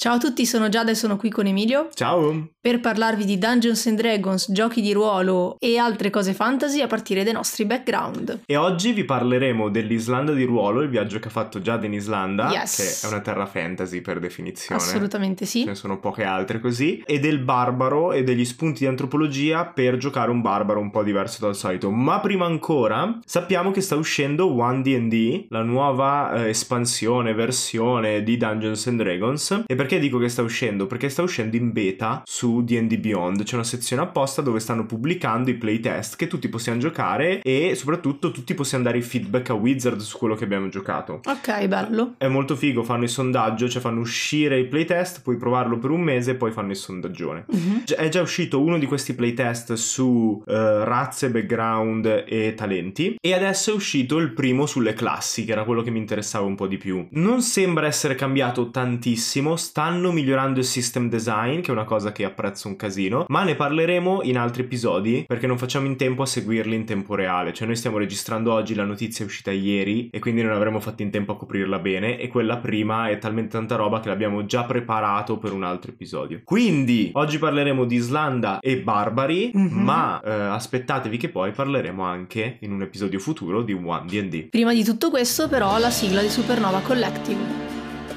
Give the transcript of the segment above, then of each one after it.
Ciao a tutti, sono Giada e sono qui con Emilio Ciao! per parlarvi di Dungeons and Dragons, giochi di ruolo e altre cose fantasy a partire dai nostri background. E oggi vi parleremo dell'Islanda di ruolo, il viaggio che ha fatto Giada in Islanda, Yes. che è una terra fantasy per definizione. Assolutamente sì. Ce ne sono poche altre così. E del barbaro e degli spunti di antropologia per giocare un barbaro un po' diverso dal solito. Ma prima ancora, sappiamo che sta uscendo One D&D, la nuova eh, espansione, versione di Dungeons and Dragons. E perché dico che sta uscendo? Perché sta uscendo in beta su D&D Beyond. C'è una sezione apposta dove stanno pubblicando i playtest che tutti possiamo giocare e soprattutto tutti possiamo dare i feedback a Wizard su quello che abbiamo giocato. Ok, bello. È molto figo, fanno il sondaggio, cioè fanno uscire i playtest, puoi provarlo per un mese e poi fanno il sondaggione. Gi- È già uscito uno di questi playtest su eh, razze, background e talenti e adesso è uscito il primo sulle classi, che era quello che mi interessava un po' di più. Non sembra essere cambiato tantissimo, stanno migliorando il system design, che è una cosa che apprezzo un casino, ma ne parleremo in altri episodi perché non facciamo in tempo a seguirli in tempo reale. Cioè noi stiamo registrando oggi, la notizia è uscita ieri e quindi non avremo fatto in tempo a coprirla bene e quella prima è talmente tanta roba che l'abbiamo già preparato per un altro episodio. Quindi oggi parleremo di Islanda e barbari, Mhm. ma eh, aspettatevi che poi parleremo anche in un episodio futuro di One D&D. Prima di tutto questo, però, la sigla di Supernova Collective.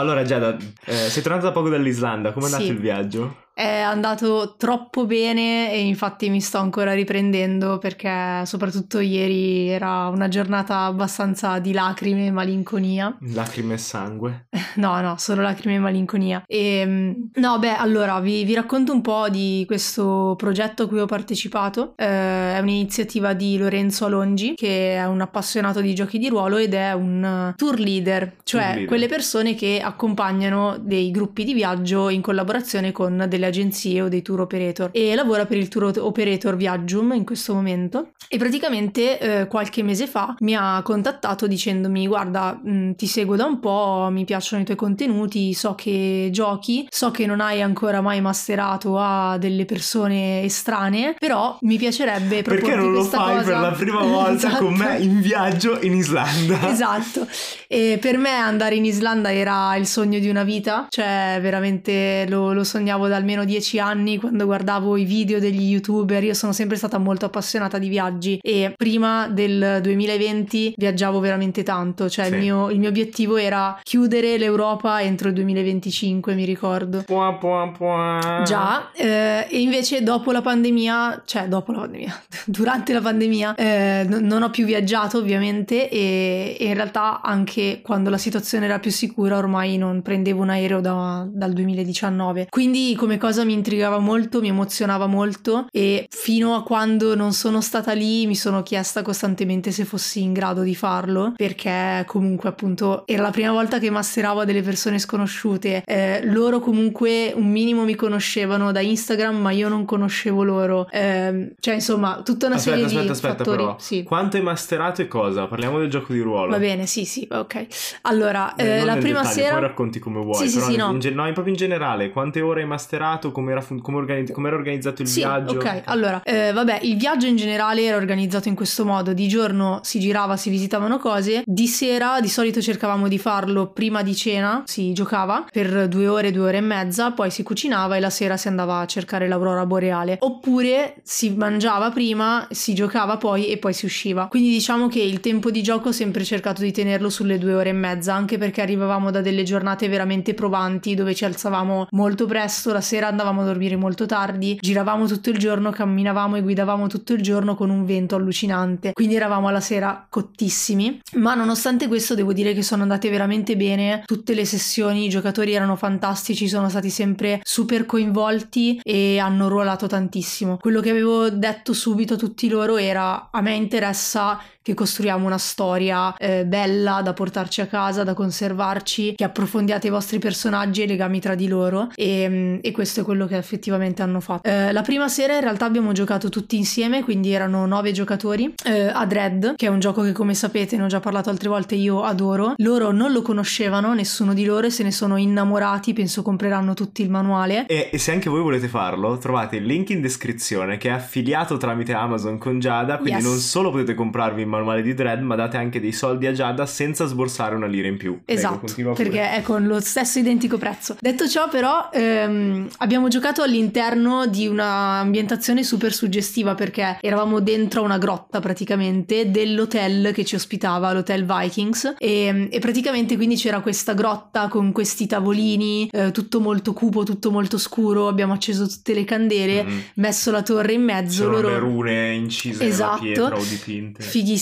Allora Giada, eh, sei tornata da poco dall'Islanda, come è andato Sì. il viaggio? È andato troppo bene e infatti mi sto ancora riprendendo perché soprattutto ieri era una giornata abbastanza di lacrime e malinconia. Lacrime e sangue. No, no, solo lacrime e malinconia. E, mm, no, beh, allora vi, vi racconto un po' di questo progetto a cui ho partecipato. Eh, è un'iniziativa di Lorenzo Alongi, che è un appassionato di giochi di ruolo ed è un eh, tour leader, cioè Tour leader. quelle persone che accompagnano dei gruppi di viaggio in collaborazione con delle agenzie o dei tour operator. E lavora per il tour operator Viaggium in questo momento. E praticamente eh, qualche mese fa mi ha contattato dicendomi: Guarda, mh, ti seguo da un po', mi piacciono i tuoi contenuti, so che giochi, so che non hai ancora mai masterato a delle persone estranee, però mi piacerebbe proporti Perché non lo fai cosa. per la prima volta con Esatto. me in viaggio in Islanda? Esatto, e per me andare in Islanda era il sogno di una vita, cioè veramente lo, lo sognavo da almeno dieci anni quando guardavo i video degli youtuber, io sono sempre stata molto appassionata di viaggi e prima del 2020 viaggiavo veramente tanto, cioè il, Sì. mio, il mio obiettivo era chiudere l'Europa entro il 2025, mi ricordo. Pua, pua, pua. Già, eh, e invece dopo la pandemia, cioè dopo la pandemia, durante la pandemia, eh, n- non ho più viaggiato ovviamente e, e in realtà anche quando la situazione era più sicura ormai non prendevo un aereo da- dal 2019. Quindi come cosa mi intrigava molto, mi emozionava molto e fino a quando non sono stata lì mi sono chiesta costantemente se fossi in grado di farlo perché comunque appunto era la prima volta che masteravo a delle persone sconosciute. Eh, loro comunque un minimo mi conoscevano da Instagram ma io non conoscevo loro. Ehm, cioè insomma tutta una Aspetta, serie aspetta, di aspetta fattori. però. Sì. Quanto hai masterato e cosa? Parliamo del gioco di ruolo. Va bene, sì, sì, ok. Allora, Beh, eh, non la prima dettaglio, sera... Poi racconti come vuoi. Sì, sì, però sì, in- no. in no, proprio in generale, quante ore hai masterato, come era, fun- come organizz- come era organizzato il Sì, viaggio? ok. Allora, eh, vabbè, il viaggio in generale era organizzato in questo modo. Di giorno si girava, si visitavano cose. Di sera, di solito cercavamo di farlo prima di cena, si giocava per due ore, due ore e mezza, poi si cucinava e la sera si andava a cercare l'aurora boreale. Oppure si mangiava prima, si giocava poi e poi si usciva. Quindi diciamo che il tempo di gioco ho sempre cercato di tenerlo sulle due ore e mezza, anche perché arrivavamo da delle giornate veramente provanti dove ci alzavamo molto presto, la sera andavamo a dormire molto tardi, giravamo tutto il giorno, camminavamo e guidavamo tutto il giorno con un vento allucinante. Quindi eravamo alla sera cottissimi. Ma nonostante questo devo dire che sono andate veramente bene tutte le sessioni, i giocatori erano fantastici, sono stati sempre super coinvolti e hanno ruolato tantissimo. Quello che avevo detto subito a tutti loro era a me interessa che costruiamo una storia eh, bella da portarci a casa, da conservarci, che approfondiate i vostri personaggi e i legami tra di loro e, mm, e questo è quello che effettivamente hanno fatto. Eh, la prima sera in realtà abbiamo giocato tutti insieme, quindi erano nove giocatori eh, a Dread, che è un gioco che come sapete ne ho già parlato altre volte io adoro. Loro non lo conoscevano, nessuno di loro, e se ne sono innamorati, penso compreranno tutti il manuale. E, e se anche voi volete farlo, trovate il link in descrizione che è affiliato tramite Amazon con Giada, quindi Yes. non solo potete comprarvi il manuale di Dread, ma date anche dei soldi a Giada senza sborsare una lira in più. Prego, Esatto, pure. perché è con lo stesso identico prezzo. Detto ciò, però, ehm, abbiamo giocato all'interno di un'ambientazione super suggestiva perché eravamo dentro una grotta praticamente dell'hotel che ci ospitava, l'hotel Vikings, e, e praticamente quindi c'era questa grotta con questi tavolini, eh, tutto molto cupo, tutto molto scuro. Abbiamo acceso tutte le candele, Mhm. messo la torre in mezzo. C'erano loro... le rune incise Esatto. nella pietra o dipinte. Fighissimo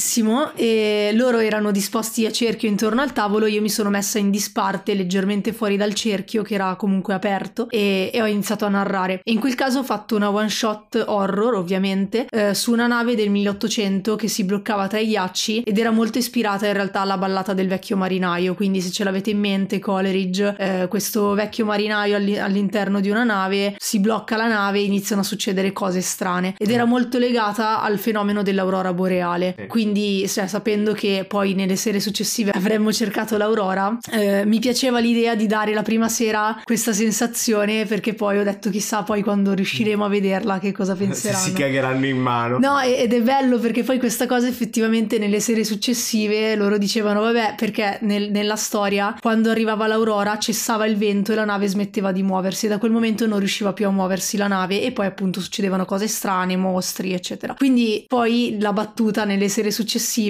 e loro erano disposti a cerchio intorno al tavolo, io mi sono messa in disparte leggermente fuori dal cerchio che era comunque aperto e, e ho iniziato a narrare. In quel caso ho fatto una one shot horror ovviamente eh, su una nave del 1800 che si bloccava tra i ghiacci ed era molto ispirata in realtà alla ballata del vecchio marinaio, quindi se ce l'avete in mente Coleridge, eh, questo vecchio marinaio alli- all'interno di una nave, si blocca la nave e iniziano a succedere cose strane ed era molto legata al fenomeno dell'aurora boreale. Sì. Quindi, cioè, sapendo che poi nelle sere successive avremmo cercato l'aurora, eh, mi piaceva l'idea di dare la prima sera questa sensazione perché poi ho detto chissà poi quando riusciremo a vederla che cosa Se penseranno. si cagheranno in mano. No, ed è bello perché poi questa cosa effettivamente nelle serie successive loro dicevano, vabbè, perché nel- nella storia quando arrivava l'aurora cessava il vento e la nave smetteva di muoversi e da quel momento non riusciva più a muoversi la nave e poi appunto succedevano cose strane, mostri, eccetera. Quindi poi la battuta nelle serie successive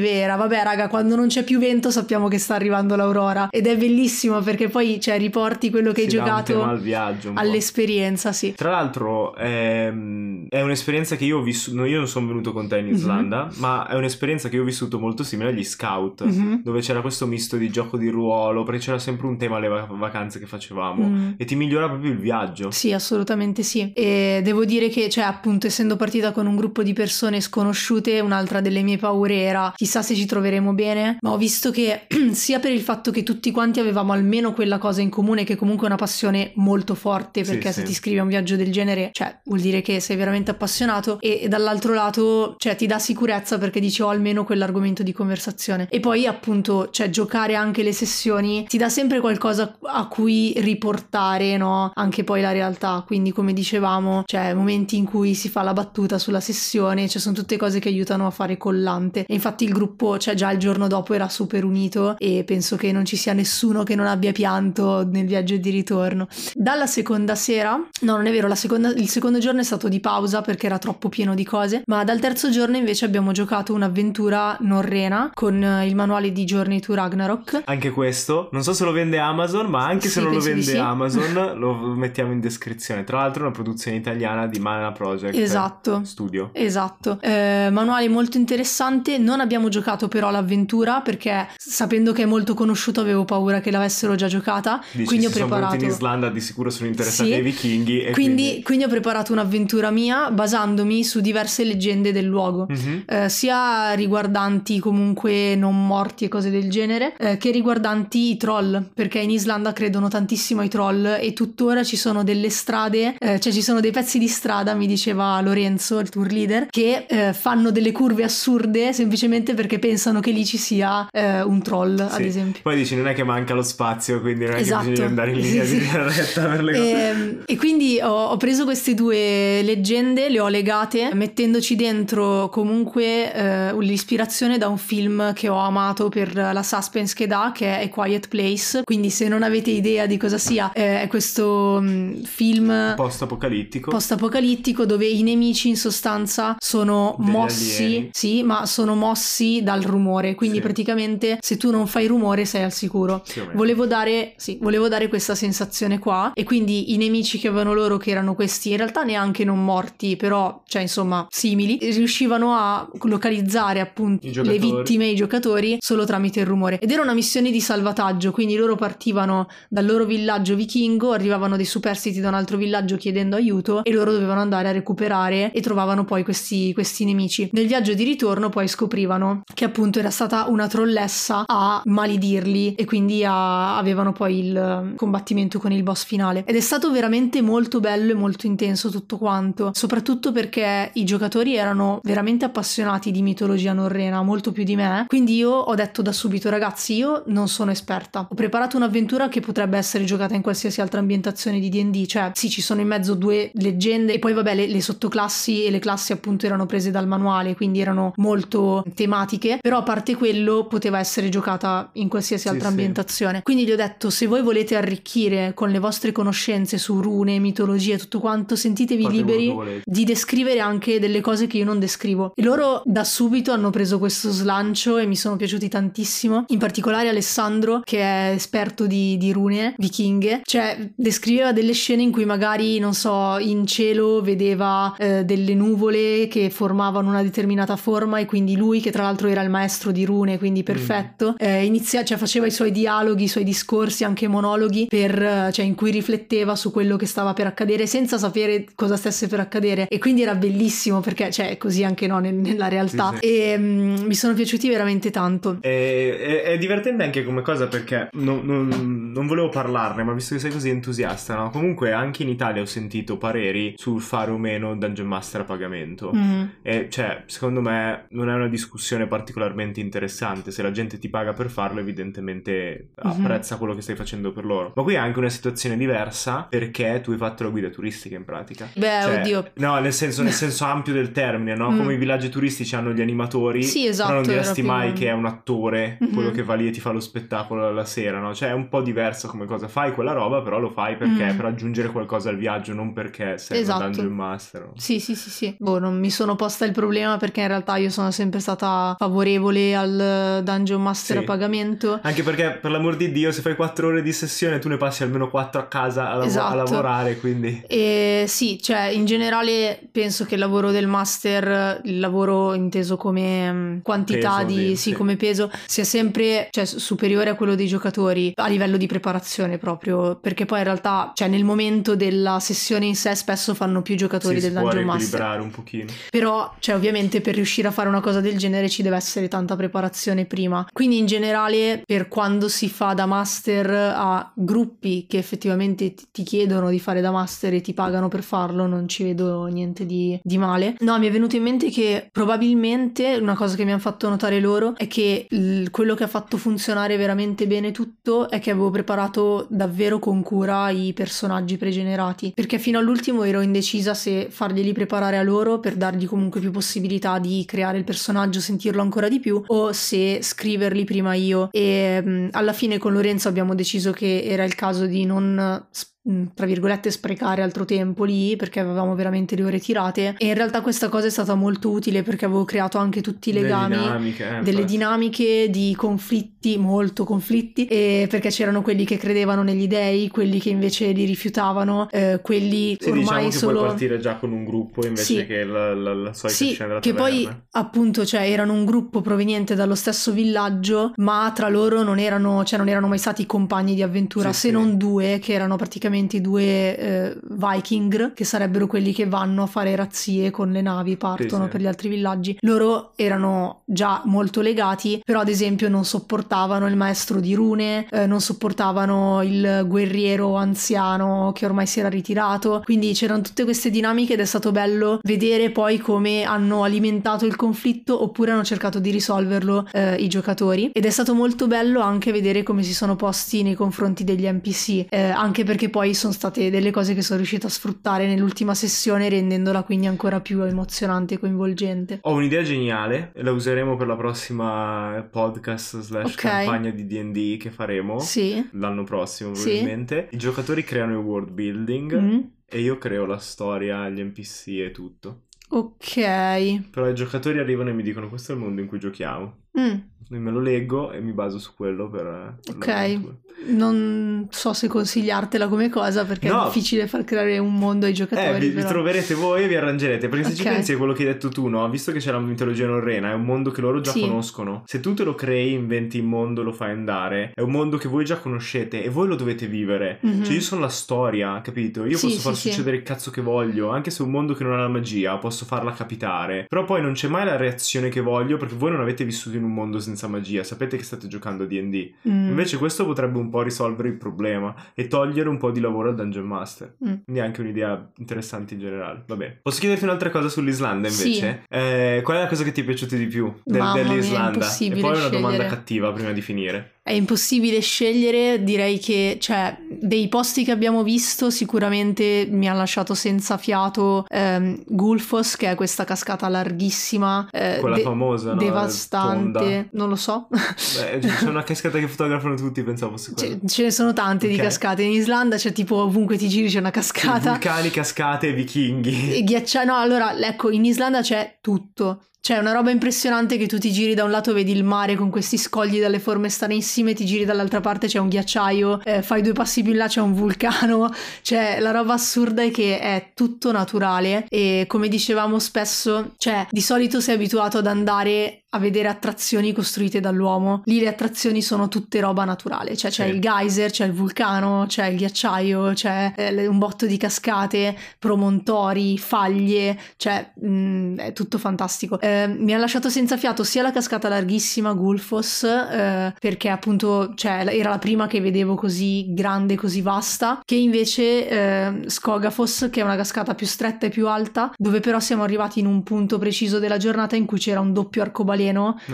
era, vabbè, raga, quando non c'è più vento sappiamo che sta arrivando l'aurora ed è bellissimo perché poi cioè, riporti quello che hai Si tema giocato al viaggio all'esperienza, sì. Tra l'altro ehm, è un'esperienza che io ho vissuto, io non sono venuto con te in Mhm. Islanda, ma è un'esperienza che io ho vissuto molto simile agli scout, Mhm. dove c'era questo misto di gioco di ruolo, perché c'era sempre un tema alle va- vacanze che facevamo Mm. e ti migliora proprio il viaggio. Sì, assolutamente sì. E devo dire che, cioè, appunto, essendo partita con un gruppo di persone sconosciute, un'altra delle mie paure era chissà se ci troveremo bene, ma ho visto che sia per il fatto che tutti quanti avevamo almeno quella cosa in comune, che comunque è una passione molto forte, Sì, perché se sì. ti iscrivi a un viaggio del genere, cioè, vuol dire che sei veramente appassionato, e, e dall'altro lato, cioè, ti dà sicurezza perché dici ho almeno quell'argomento di conversazione. E poi, appunto, cioè, giocare anche le sessioni ti dà sempre qualcosa a cui riportare, no? Anche poi la realtà. Quindi, come dicevamo, cioè, momenti in cui si fa la battuta sulla sessione, cioè, sono tutte cose che aiutano a fare collante. E infatti il gruppo, cioè, già il giorno dopo era super unito e penso che non ci sia nessuno che non abbia pianto nel viaggio di ritorno. Dalla seconda sera, no, non è vero, la seconda- il secondo giorno è stato di pausa perché era troppo pieno di cose, ma dal terzo giorno invece abbiamo giocato un'avventura norrena con il manuale di Journey to Ragnarok. Anche questo, non so se lo vende Amazon, ma anche se Sì, non lo vende sì. Amazon, lo mettiamo in descrizione. Tra l'altro è una produzione italiana di Mana Project Esatto. Studio. Esatto, Eh, manuale molto interessante. Non abbiamo giocato però l'avventura perché sapendo che è molto conosciuto avevo paura che l'avessero già giocata. Dici, quindi ho preparato. in Islanda di sicuro sono interessati Sì. ai vichinghi Quindi, quindi... quindi ho preparato un'avventura mia basandomi su diverse leggende del luogo. Mhm. eh, sia riguardanti comunque non morti e cose del genere, eh, che riguardanti i troll, perché in Islanda credono tantissimo ai troll e tuttora ci sono delle strade, eh, cioè ci sono dei pezzi di strada, mi diceva Lorenzo, il tour leader, che eh, fanno delle curve assurde semplicemente perché pensano che lì ci sia eh, un troll, ad Sì. esempio. Poi dici non è che manca lo spazio, quindi non è Esatto. che bisogna andare in linea Sì, di retta per le cose. E, e quindi ho, ho preso queste due leggende, le ho legate, mettendoci dentro comunque eh, l'ispirazione da un film che ho amato per la suspense che dà, che è A Quiet Place. Quindi, se non avete idea di cosa sia, eh, è questo mm, film Post-apocalittico. post-apocalittico dove i nemici in sostanza sono Degli mossi, alieni. sì, ma sono mossi dal rumore. Quindi, Sì. praticamente, se tu non fai rumore, sei al sicuro. Volevo dare, sì, volevo dare questa sensazione qua e quindi i nemici che avevano loro che erano questi in realtà neanche non morti però cioè insomma simili riuscivano a localizzare appunto le vittime i giocatori solo tramite il rumore ed era una missione di salvataggio quindi loro partivano dal loro villaggio vichingo arrivavano dei superstiti da un altro villaggio chiedendo aiuto e loro dovevano andare a recuperare e trovavano poi questi, questi nemici nel viaggio di ritorno poi scoprivano che appunto era stata una trollessa a malidirli e quindi a... avevano poi il combattimento con il boss finale. Ed è stato veramente molto bello e molto intenso tutto quanto, soprattutto perché i giocatori erano veramente appassionati di mitologia norrena, molto più di me, quindi io ho detto da subito ragazzi io non sono esperta, ho preparato un'avventura che potrebbe essere giocata in qualsiasi altra ambientazione di D&D, cioè sì ci sono in mezzo due leggende e poi vabbè le, le sottoclassi e le classi appunto erano prese dal manuale, quindi erano molto tematiche, però a parte quello poteva essere giocata in qualsiasi altra sì, ambientazione. Sì. Quindi gli ho detto se voi volete arricchire con le vostre conoscenze su rune, mitologie e tutto quanto, sentitevi Fate liberi di descrivere anche delle cose che io non descrivo. E loro da subito hanno preso questo slancio e mi sono piaciuti tantissimo, in particolare Alessandro che è esperto di, di rune vichinghe, cioè descriveva delle scene in cui magari, non so, in cielo vedeva eh, delle nuvole che formavano una determinata forma e quindi lui che tra l'altro era il maestro di rune, quindi mm. perfetto, mm. eh, inizia, cioè faceva i suoi dialoghi, i suoi discorsi, anche monologhi per, cioè, in cui rifletteva su quello che stava per accadere senza sapere cosa stesse per accadere e quindi era bellissimo perché cioè così anche no nel, nella realtà sì, sì. e um, mi sono piaciuti veramente tanto. È, è, è divertente anche come cosa perché non, non, non, volevo parlarne ma visto che sei così entusiasta no? comunque anche in Italia ho sentito pareri sul fare o meno Dungeon Master a pagamento mm. e cioè secondo me non è una discussione particolarmente interessante se la gente ti paga per farlo evidentemente mm-hmm. apprezza quello che stai facendo per loro ma qui è anche una situazione diversa perché tu hai fatto la guida turistica in pratica beh cioè, oddio no nel senso, nel senso ampio del termine no? Mm. come i villaggi turistici hanno gli animatori sì esatto non diresti mai più... che è un attore mm-hmm. quello che va lì e ti fa lo spettacolo la sera no? cioè è un po' diverso come cosa fai quella roba però lo fai perché mm. per aggiungere qualcosa al viaggio non perché sei esatto. un dungeon master sì sì sì sì boh non mi sono posta il problema perché in realtà io sono sempre stata favorevole al dungeon master sì. a pagamento. Anche perché per l'amor di dio se fai 4 ore di sessione tu ne passi almeno 4 a casa a, lav- esatto. a lavorare quindi. E sì cioè in generale penso che il lavoro del master il lavoro inteso come mm, quantità peso, di sì, sì, come peso sia sempre cioè, superiore a quello dei giocatori a livello di preparazione proprio. Perché poi in realtà cioè nel momento della sessione in sé spesso fanno più giocatori sì, del Dungeon Master. un pochino. Però cioè ovviamente per riuscire a fare una cosa del genere ci deve essere tanta preparazione prima. Quindi in generale per quando si fa da master a gruppi che effettivamente ti chiedono di fare da master e ti pagano per farlo non ci vedo niente di, di male. No mi è venuto in mente che probabilmente una cosa che mi hanno fatto notare loro è che il, quello che ha fatto funzionare veramente bene tutto è che avevo preparato davvero con cura i personaggi pregenerati perché fino all'ultimo ero indecisa se farglieli preparare a loro per dargli comunque più possibilità di creare il personaggio, sentirlo ancora di più o se scriverli prima io. E mh, alla fine con Lorenzo abbiamo deciso che era il caso di non Mm, tra virgolette sprecare altro tempo lì perché avevamo veramente le ore tirate. E in realtà questa cosa è stata molto utile perché avevo creato anche tutti i legami delle dinamiche, eh, delle dinamiche di conflitti molto conflitti e perché c'erano quelli che credevano negli dei quelli che invece li rifiutavano eh, quelli sì, ormai diciamo solo puoi partire già con un gruppo invece sì. che la, la, la solita sì, scena che poi appunto cioè erano un gruppo proveniente dallo stesso villaggio ma tra loro non erano cioè non erano mai stati compagni di avventura sì, se non due che erano praticamente praticamente i due eh, Viking, che sarebbero quelli che vanno a fare razzie con le navi, partono sì, per gli altri villaggi. Loro erano già molto legati, però ad esempio non sopportavano il maestro di rune, eh, non sopportavano il guerriero anziano che ormai si era ritirato, quindi c'erano tutte queste dinamiche ed è stato bello vedere poi come hanno alimentato il conflitto oppure hanno cercato di risolverlo eh, i giocatori. Ed è stato molto bello anche vedere come si sono posti nei confronti degli NPC, eh, anche perché poi poi sono state delle cose che sono riuscita a sfruttare nell'ultima sessione rendendola quindi ancora più emozionante e coinvolgente. Ho un'idea geniale, la useremo per la prossima podcast slash okay. campagna di D&D che faremo sì. l'anno prossimo probabilmente. Sì. I giocatori creano il world building mm. e io creo la storia, gli NPC e tutto. Ok. Però i giocatori arrivano e mi dicono questo è il mondo in cui giochiamo. Mm. Me lo leggo e mi baso su quello per... per ok, non so se consigliartela come cosa perché No. è difficile far creare un mondo ai Eh, giocatori. vi, vi però. troverete voi e vi arrangerete. Perché se ci Ok. pensi a quello che hai detto tu, no? Visto che c'è la mitologia norrena, è un mondo che loro già Sì. conoscono. Se tu te lo crei, inventi il mondo, lo fai andare, è un mondo che voi già conoscete e voi lo dovete vivere. Mhm. Cioè, io sono la storia, capito? Io Sì, posso far sì. succedere il cazzo che voglio, anche se è un mondo che non ha la magia, posso farla capitare. Però poi non c'è mai la reazione che voglio perché voi non avete vissuto in un mondo senza magia, sapete che state giocando D&D. Mm. Invece questo potrebbe un po' risolvere il problema e togliere un po' di lavoro al Dungeon Master. Mm. Quindi è anche un'idea interessante in generale. Vabbè. Posso chiederti un'altra cosa sull'Islanda Sì. invece? Eh, qual è la cosa che ti è piaciuta di più del- Mamma mia, dell'Islanda? e poi una domanda cattiva prima di finire. È impossibile scegliere, direi che, cioè, dei posti che abbiamo visto sicuramente mi ha lasciato senza fiato ehm, Gulfos, che è questa cascata larghissima, eh, Quella de- famosa, no? devastante, non lo so. Beh, c'è una cascata che fotografano tutti, pensavo fosse quella. Ce, ne sono tante di Ok. cascate in Islanda, c'è tipo ovunque ti giri c'è una cascata. vulcani, cascate, vichinghi. E ghiaccia- no, allora, ecco, in Islanda c'è tutto. C'è una roba impressionante che tu ti giri da un lato vedi il mare con questi scogli dalle forme stranissime, ti giri dall'altra parte c'è un ghiacciaio, eh, fai due passi più in là c'è un vulcano, cioè la roba assurda è che è tutto naturale e come dicevamo spesso, cioè di solito sei abituato ad andare a vedere attrazioni costruite dall'uomo, lì le attrazioni sono tutte roba naturale, cioè c'è Sì. il geyser, c'è il vulcano, c'è il ghiacciaio, c'è eh, un botto di cascate, promontori, faglie, cioè mh, è tutto fantastico. Eh, mi ha lasciato senza fiato sia la cascata larghissima Gulfos, eh, perché appunto cioè, era la prima che vedevo così grande, così vasta, che invece eh, Skogafos, che è una cascata più stretta e più alta, dove però siamo arrivati in un punto preciso della giornata in cui c'era un doppio arcobaleno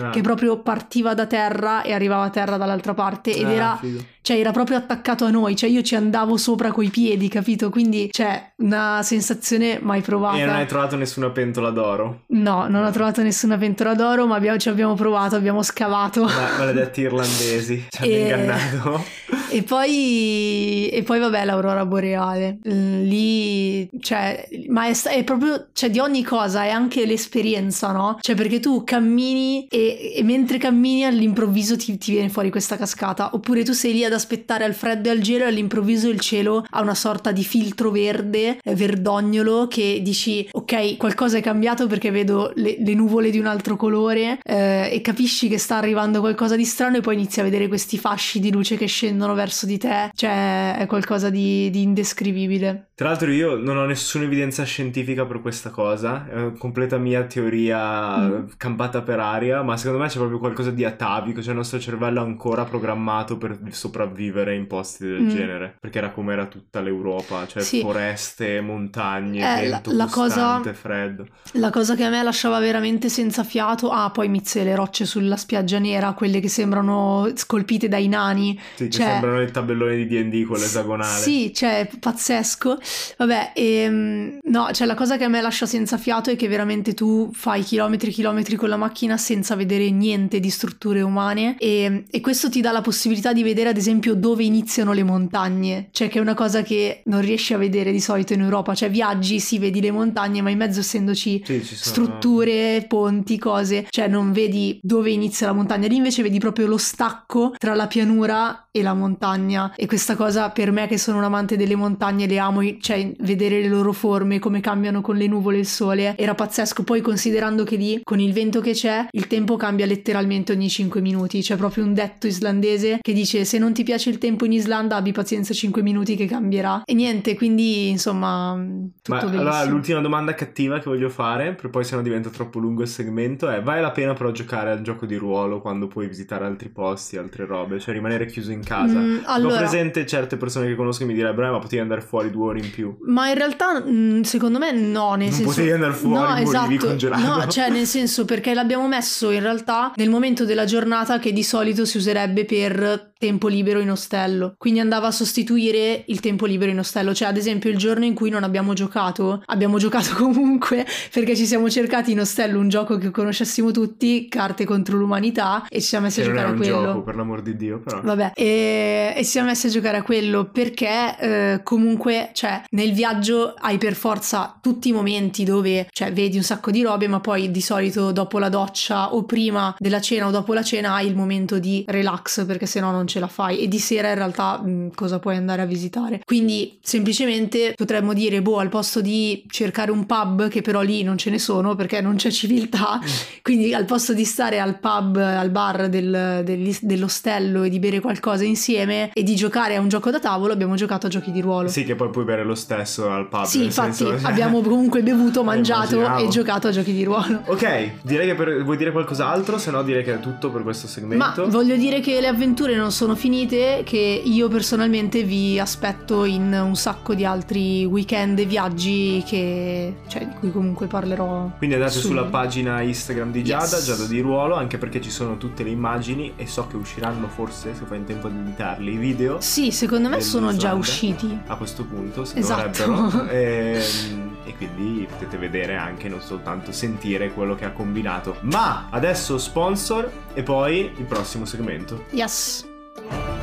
Ah. che proprio partiva da terra e arrivava a terra dall'altra parte ed Ah, era figo. Cioè era proprio attaccato a noi, cioè io ci andavo sopra coi piedi, capito? Quindi c'è una sensazione mai provata. E non hai trovato nessuna pentola d'oro? No, non ho trovato nessuna pentola d'oro, ma abbiamo- ci abbiamo provato, abbiamo scavato. Ma- maledetti irlandesi, ci hanno E- ingannato. E poi, e poi vabbè, l'aurora boreale. Lì, cioè, ma è, è proprio, cioè, di ogni cosa è anche l'esperienza, no? Cioè, perché tu cammini e, e mentre cammini all'improvviso ti, ti viene fuori questa cascata. Oppure tu sei lì ad aspettare al freddo e al gelo e all'improvviso il cielo ha una sorta di filtro verde, eh, verdognolo, che dici, ok, qualcosa è cambiato perché vedo le, le nuvole di un altro colore eh, e capisci che sta arrivando qualcosa di strano e poi inizi a vedere questi fasci di luce che scendono verso di te. Cioè, è qualcosa di, di indescrivibile. Tra l'altro io non ho nessuna evidenza scientifica per questa cosa, è una completa mia teoria Mm. campata per aria, ma secondo me c'è proprio qualcosa di atavico, cioè il nostro cervello è ancora programmato per sopravvivere in posti del Mm. genere, perché era come era tutta l'Europa, cioè Sì. foreste, montagne, Eh, la- la cosa- costante, freddo. La cosa che a me lasciava veramente senza fiato, ah, poi mizze le rocce sulla spiaggia nera, quelle che sembrano scolpite dai nani. Sì, che Cioè- sembrano il tabellone di D&D con l'esagonale. Sì, cioè, pazzesco. Vabbè, ehm, no, cioè la cosa che a me lascia senza fiato è che veramente tu fai chilometri e chilometri con la macchina senza vedere niente di strutture umane e, e questo ti dà la possibilità di vedere ad esempio dove iniziano le montagne, cioè che è una cosa che non riesci a vedere di solito in Europa, cioè viaggi, sì, vedi le montagne, ma in mezzo essendoci Sì, strutture, ponti, cose, cioè non vedi dove inizia la montagna, lì invece vedi proprio lo stacco tra la pianura e la montagna. E questa cosa per me che sono un amante delle montagne le amo, cioè vedere le loro forme, come cambiano con le nuvole e il sole, era pazzesco, poi considerando che lì con il vento che c'è il tempo cambia letteralmente ogni 5 minuti, c'è proprio un detto islandese che dice se non ti piace il tempo in Islanda abbi pazienza 5 minuti che cambierà. E niente, quindi insomma tutto Ma bellissimo. allora l'ultima domanda cattiva che voglio fare, per poi se no diventa troppo lungo il segmento, è vale la pena però giocare al gioco di ruolo quando puoi visitare altri posti, altre robe, cioè rimanere chiuso in casa? Mm, Ho allora- presente certe persone che conosco che mi direbbero, eh, ma potevi andare fuori due ore in più. Ma in realtà, mh, secondo me, no. Nel Non senso, potevi andare fuori, no, esatto. congelato. No, cioè, nel senso, perché l'abbiamo messo in realtà nel momento della giornata che di solito si userebbe per tempo libero in ostello, quindi andava a sostituire il tempo libero in ostello, cioè ad esempio il giorno in cui non abbiamo giocato, abbiamo giocato comunque perché ci siamo cercati in ostello un gioco che conoscessimo tutti, carte contro l'umanità e ci siamo messi Che a giocare a quello. gioco, per l'amor di Dio, però. Vabbè, e, e ci siamo messi a giocare a quello perché eh, comunque, cioè, nel viaggio hai per forza tutti i momenti dove, cioè, vedi un sacco di robe, ma poi di solito dopo la doccia o prima della cena o dopo la cena hai il momento di relax perché sennò non ce la fai e di sera in realtà mh, cosa puoi andare a visitare. Quindi semplicemente potremmo dire, boh, al posto di cercare un pub, che però lì non ce ne sono perché non c'è civiltà, quindi al posto di stare al pub, al bar del- dell'is- dell'ostello e di bere qualcosa insieme e di giocare a un gioco da tavolo, abbiamo giocato a giochi di ruolo. Sì, che poi puoi bere lo stesso al pub. Sì, infatti senso- cioè, abbiamo comunque bevuto, Eh, mangiato immaginavo. e giocato a giochi di ruolo. Ok, direi che per... vuoi dire qualcos'altro? Se no direi che è tutto per questo Ma segmento. voglio dire che le avventure non sono finite, che io personalmente vi aspetto in un sacco di altri weekend e viaggi che, cioè, di cui comunque parlerò. Quindi andate su- sulla pagina Instagram di Giada, Yes. Giada di Ruolo, anche perché ci sono tutte le immagini e so che usciranno forse, se fai in tempo ad editarli, i video. Sì, secondo me sono già usciti. A questo punto, se Esatto. dovrebbero. Ehm, E, quindi potete vedere anche, non soltanto sentire quello che ha combinato. Ma adesso sponsor e poi il prossimo segmento. Yes. Thank you.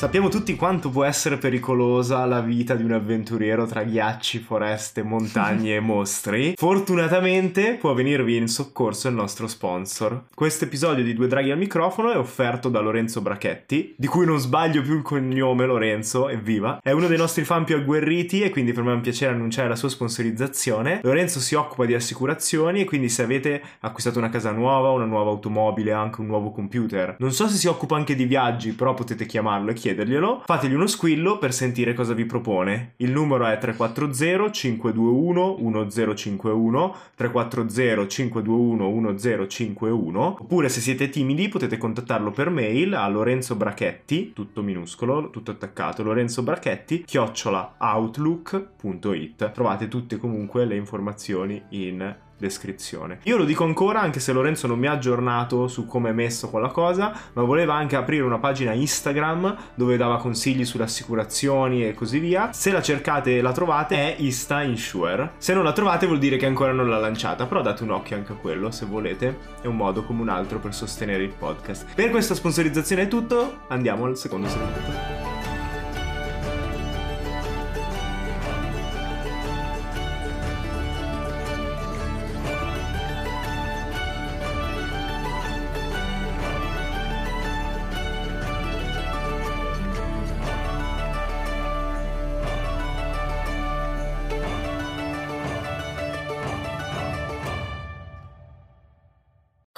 Sappiamo tutti quanto può essere pericolosa la vita di un avventuriero tra ghiacci, foreste, montagne e mostri. Fortunatamente può venirvi in soccorso il nostro sponsor. Questo episodio di Due Draghi al microfono è offerto da Lorenzo Brachetti, di cui non sbaglio più il cognome Lorenzo, evviva. È uno dei nostri fan più agguerriti e quindi per me è un piacere annunciare la sua sponsorizzazione. Lorenzo si occupa di assicurazioni e quindi se avete acquistato una casa nuova, una nuova automobile, anche un nuovo computer, non so se si occupa anche di viaggi, però potete chiamarlo e chiederglielo. Fategli uno squillo per sentire cosa vi propone. Il numero è 340 521 1051 340 521 1051 oppure se siete timidi potete contattarlo per mail a Lorenzo Brachetti, tutto minuscolo, tutto attaccato, Lorenzo Brachetti, chiocciola outlook.it. Trovate tutte comunque le informazioni in descrizione. Io lo dico ancora anche se Lorenzo non mi ha aggiornato su come è messo quella cosa, ma voleva anche aprire una pagina Instagram dove dava consigli sulle assicurazioni e così via. Se la cercate e la trovate è Insta Insure. Se non la trovate vuol dire che ancora non l'ha lanciata, però date un occhio anche a quello se volete, è un modo come un altro per sostenere il podcast. Per questa sponsorizzazione è tutto, andiamo al secondo segmento.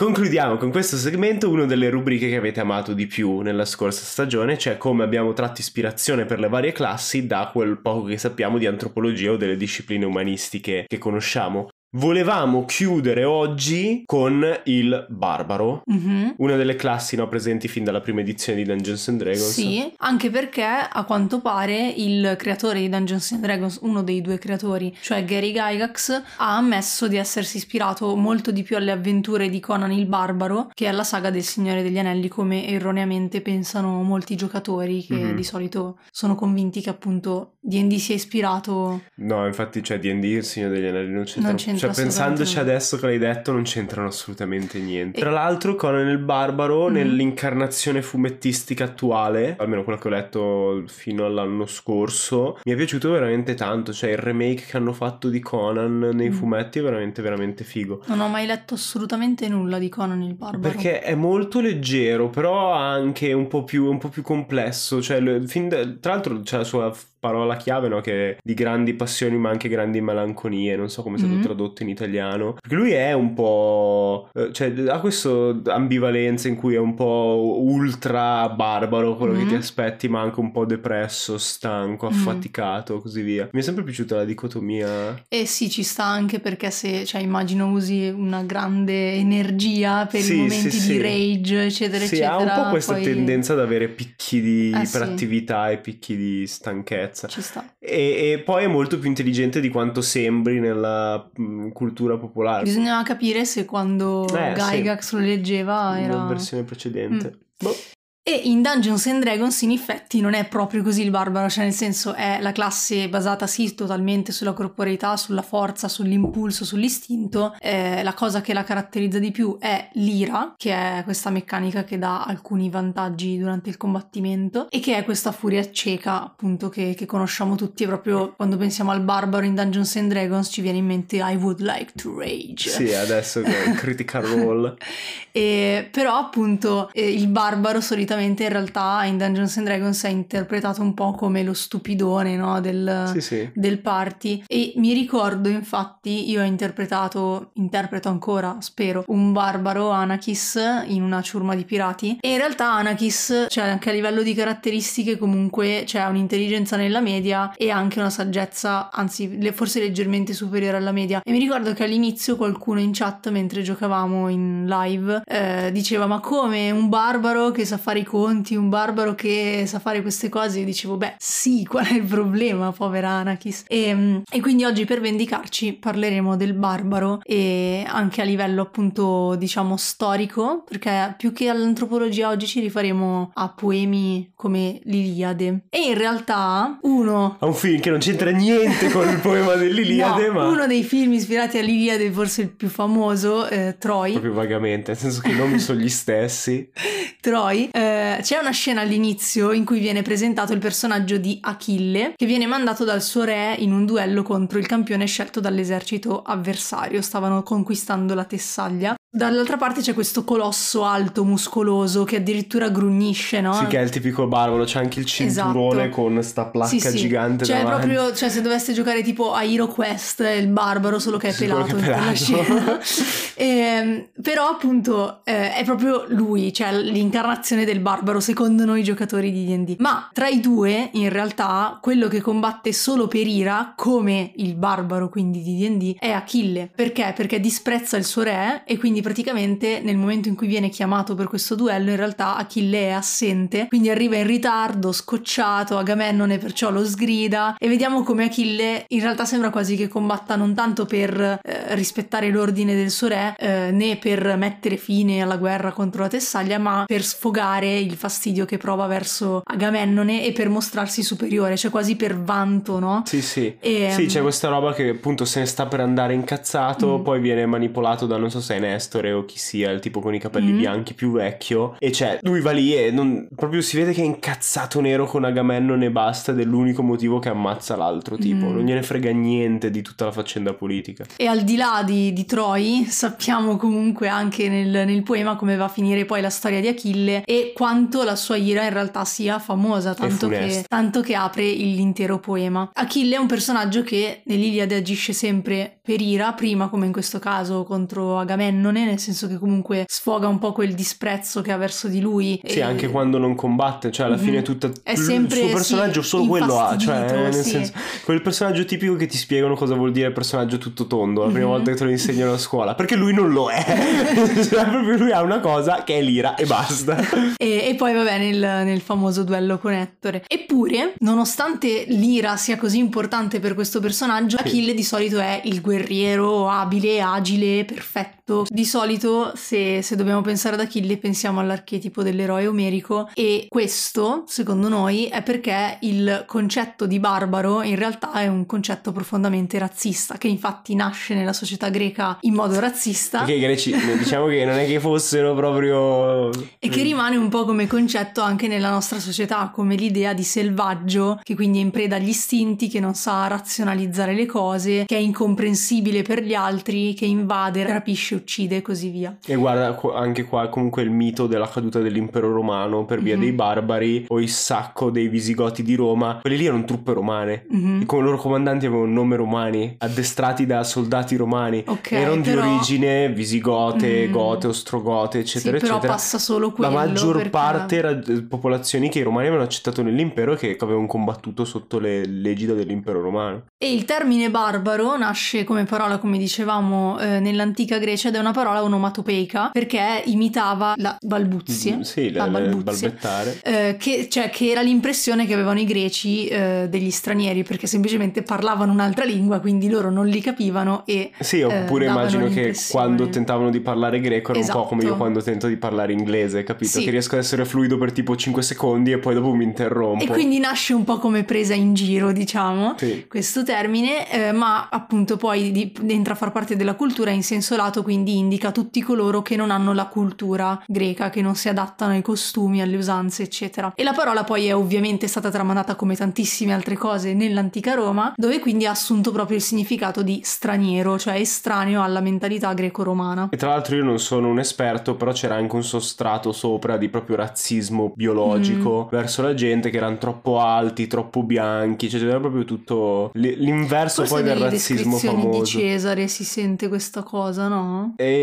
Concludiamo con questo segmento una delle rubriche che avete amato di più nella scorsa stagione, cioè come abbiamo tratto ispirazione per le varie classi da quel poco che sappiamo di antropologia o delle discipline umanistiche che conosciamo. Volevamo chiudere oggi con il barbaro, Mhm. una delle classi no, presenti fin dalla prima edizione di Dungeons and Dragons. Sì, anche perché a quanto pare il creatore di Dungeons and Dragons, uno dei due creatori, cioè Gary Gygax, ha ammesso di essersi ispirato molto di più alle avventure di Conan il Barbaro che alla saga del Signore degli Anelli, come erroneamente pensano molti giocatori che Mhm. di solito sono convinti che appunto D&D sia ispirato No, infatti, cioè, D&D e il Signore degli Anelli non c'entrano. Non c'entra cioè, pensandoci adesso che l'hai detto, non c'entrano assolutamente niente. E- Tra l'altro, Conan il Barbaro, Mhm. nell'incarnazione fumettistica attuale, almeno quella che ho letto fino all'anno scorso, mi è piaciuto veramente tanto. Cioè, il remake che hanno fatto di Conan nei Mm. fumetti è veramente, veramente figo. Non ho mai letto assolutamente nulla di Conan il Barbaro. Perché è molto leggero, però anche un po' più, un po' più complesso. Cioè, fin da- tra l'altro, c'è la sua parola chiave, no? Che di grandi passioni ma anche grandi melanconie, non so come è stato Mhm. tradotto in italiano. Perché lui è un po'... eh, cioè ha questa ambivalenza in cui è un po' ultra barbaro, quello che Mhm. ti aspetti, ma anche un po' depresso, stanco, Mhm. affaticato, così via. Mi è sempre piaciuta la dicotomia. E sì, ci sta anche perché se, cioè, immagino usi una grande energia per Sì, i momenti sì, di sì. rage, eccetera, Sì, eccetera. ha un po' questa poi tendenza ad avere picchi di Eh, iperattività e picchi di stanchezza. Ci sta. E, e poi è molto più intelligente di quanto sembri nella mh, cultura popolare. Bisognava capire se quando Eh, sì. Gygax lo leggeva era... versione precedente. Boh. E in Dungeons and Dragons in effetti non è proprio così il barbaro, cioè nel senso è la classe basata sì totalmente sulla corporeità, sulla forza, sull'impulso, sull'istinto. Eh, la cosa che la caratterizza di più è l'ira, che è questa meccanica che dà alcuni vantaggi durante il combattimento e che è questa furia cieca appunto che, che conosciamo tutti e proprio quando pensiamo al barbaro in Dungeons and Dragons ci viene in mente I would like to rage. Sì, adesso Critical Role. E, però appunto eh, il barbaro solitamente in realtà in Dungeons and Dragons è interpretato un po' come lo stupidone no, del, Sì, sì. del party. E mi ricordo infatti io ho interpretato, interpreto ancora spero, un barbaro Anakis in una ciurma di pirati. E in realtà Anakis cioè anche a livello di caratteristiche comunque c'è un'intelligenza nella media e anche una saggezza anzi le- forse leggermente superiore alla media. E mi ricordo che all'inizio qualcuno in chat mentre giocavamo in live eh, diceva ma come? Un barbaro che sa fare i conti un barbaro che sa fare queste cose io dicevo beh sì qual è il problema povera Anakis? E, mm, e quindi oggi per vendicarci parleremo del barbaro e anche a livello appunto diciamo storico perché più che all'antropologia oggi ci rifaremo a poemi come l'Iliade. E in realtà uno Ha un film che non c'entra niente con il poema dell'Iliade, no, ma uno dei film ispirati all'Iliade forse il più famoso eh, Troy. Proprio vagamente, nel senso che i nomi sono gli stessi. Troy, eh, c'è una scena all'inizio in cui viene presentato il personaggio di Achille che viene mandato dal suo re in un duello contro il campione scelto dall'esercito avversario. Stavano conquistando la Tessaglia. Dall'altra parte c'è questo colosso alto, muscoloso, che addirittura grugnisce, no? Sì, che è il tipico barbaro, c'è anche il cinturone Esatto. con sta placca Sì, sì. gigante Cioè, davanti. proprio, cioè, se doveste giocare tipo a Hero Quest, è il barbaro, solo che è Sì, pelato che è pelato. scena. Ehm, però, appunto, eh, è proprio lui, cioè l'incarnazione del barbaro, secondo noi giocatori di DD. Ma tra i due, in realtà, quello che combatte solo per ira, come il barbaro quindi di DD, è Achille. Perché? Perché disprezza il suo re e quindi praticamente nel momento in cui viene chiamato per questo duello, in realtà Achille è assente, quindi arriva in ritardo, scocciato, Agamennone perciò lo sgrida e vediamo come Achille in realtà sembra quasi che combatta non tanto per eh, rispettare l'ordine del suo re, eh, né per mettere fine alla guerra contro la Tessaglia, ma per sfogare il fastidio che prova verso Agamennone e per mostrarsi superiore, cioè quasi per vanto, no? Sì, sì. E, Sì, c'è questa roba che appunto se ne sta per andare incazzato, Mm. poi viene manipolato da non so se è Nestore o chi sia, il tipo con i capelli Mm. bianchi più vecchio. E c'è, lui va lì e non- proprio si vede che è incazzato nero con Agamennone e basta ed è l'unico motivo che ammazza l'altro tipo. Mm. Non gliene frega niente di tutta la faccenda politica. E al di là di, di Troy, sappiamo comunque anche nel, nel poema come va a finire poi la storia di Achille e quanto la sua ira in realtà sia famosa, tanto, che, tanto che apre l'intero poema. Achille è un personaggio che nell'Iliade agisce sempre per ira, prima come in questo caso contro Agamennone, nel senso che comunque sfoga un po' quel disprezzo che ha verso di lui. Sì, e- anche quando non combatte, cioè alla Mhm. fine tutta È il sempre, suo personaggio sì, solo quello ha, cioè infastidito, nel sì. senso quel personaggio tipico che ti spiegano cosa vuol dire personaggio tutto tondo la prima Mhm. volta che te lo insegnano a scuola, perché lui non lo è. cioè, proprio lui ha una cosa che è l'ira e basta. E, e poi vabbè nel, nel famoso duello con Ettore. Eppure, nonostante l'ira sia così importante per questo personaggio, Sì. Achille di solito è il guerriero abile, agile, perfetto. Di solito se, se dobbiamo pensare ad Achille pensiamo all'archetipo dell'eroe omerico e questo, secondo noi, è perché il concetto di barbaro in realtà è un concetto profondamente razzista, che infatti nasce nella società greca in modo razzista. Perché i greci diciamo che non è che fossero proprio E che rimane un po' come concetto anche nella nostra società, come l'idea di selvaggio, che quindi è in preda agli istinti, che non sa razionalizzare le cose, che è incomprensibile per gli altri, che invade, rapisce, uccide. E così via. E guarda, anche qua comunque il mito della caduta dell'impero romano per via mm-hmm. dei barbari o il sacco dei visigoti di Roma, quelli lì erano truppe romane. Mm-hmm. Come loro comandanti avevano nome romani, addestrati da soldati romani. Okay, erano però... di origine visigote, mm. gote, ostrogote, eccetera, sì, eccetera. Però passa solo quello. La maggior perché... parte era popolazioni che i romani avevano accettato nell'impero e che avevano combattuto sotto le legida dell'impero romano. E il termine barbaro nasce come parola, come dicevamo, eh, nell'antica Grecia ed è una parola onomatopeica perché imitava la balbuzie. Mm, sì, la, la balbuzie, balbettare. Eh, che, cioè, che era l'impressione che avevano i greci eh, degli stranieri perché semplicemente parlavano un'altra lingua, quindi loro non li capivano e... Sì, oppure eh, immagino che quando tentavano di parlare greco era esatto. un po' come io Esatto. quando tento di parlare inglese, capito? Sì. Che riesco ad essere fluido per tipo 5 secondi e poi dopo mi interrompo. E quindi nasce un po' come presa in giro, diciamo, Sì. questo termine, eh, ma appunto poi di- entra a far parte della cultura in senso lato, quindi indica tutti coloro che non hanno la cultura greca, che non si adattano ai costumi, alle usanze, eccetera. E la parola poi è ovviamente stata tramandata come tantissime altre cose nell'antica Roma, dove quindi ha assunto proprio il significato di straniero, cioè estraneo alla mentalità greco-romana. E tra l'altro io non sono un esperto, però c'era anche un sostrato sopra di proprio razzismo biologico Mm. verso la gente che erano troppo alti, troppo bianchi, cioè c'era proprio tutto l'inverso Forse poi del razzismo descrizioni famoso. di Cesare si sente questa cosa, no? E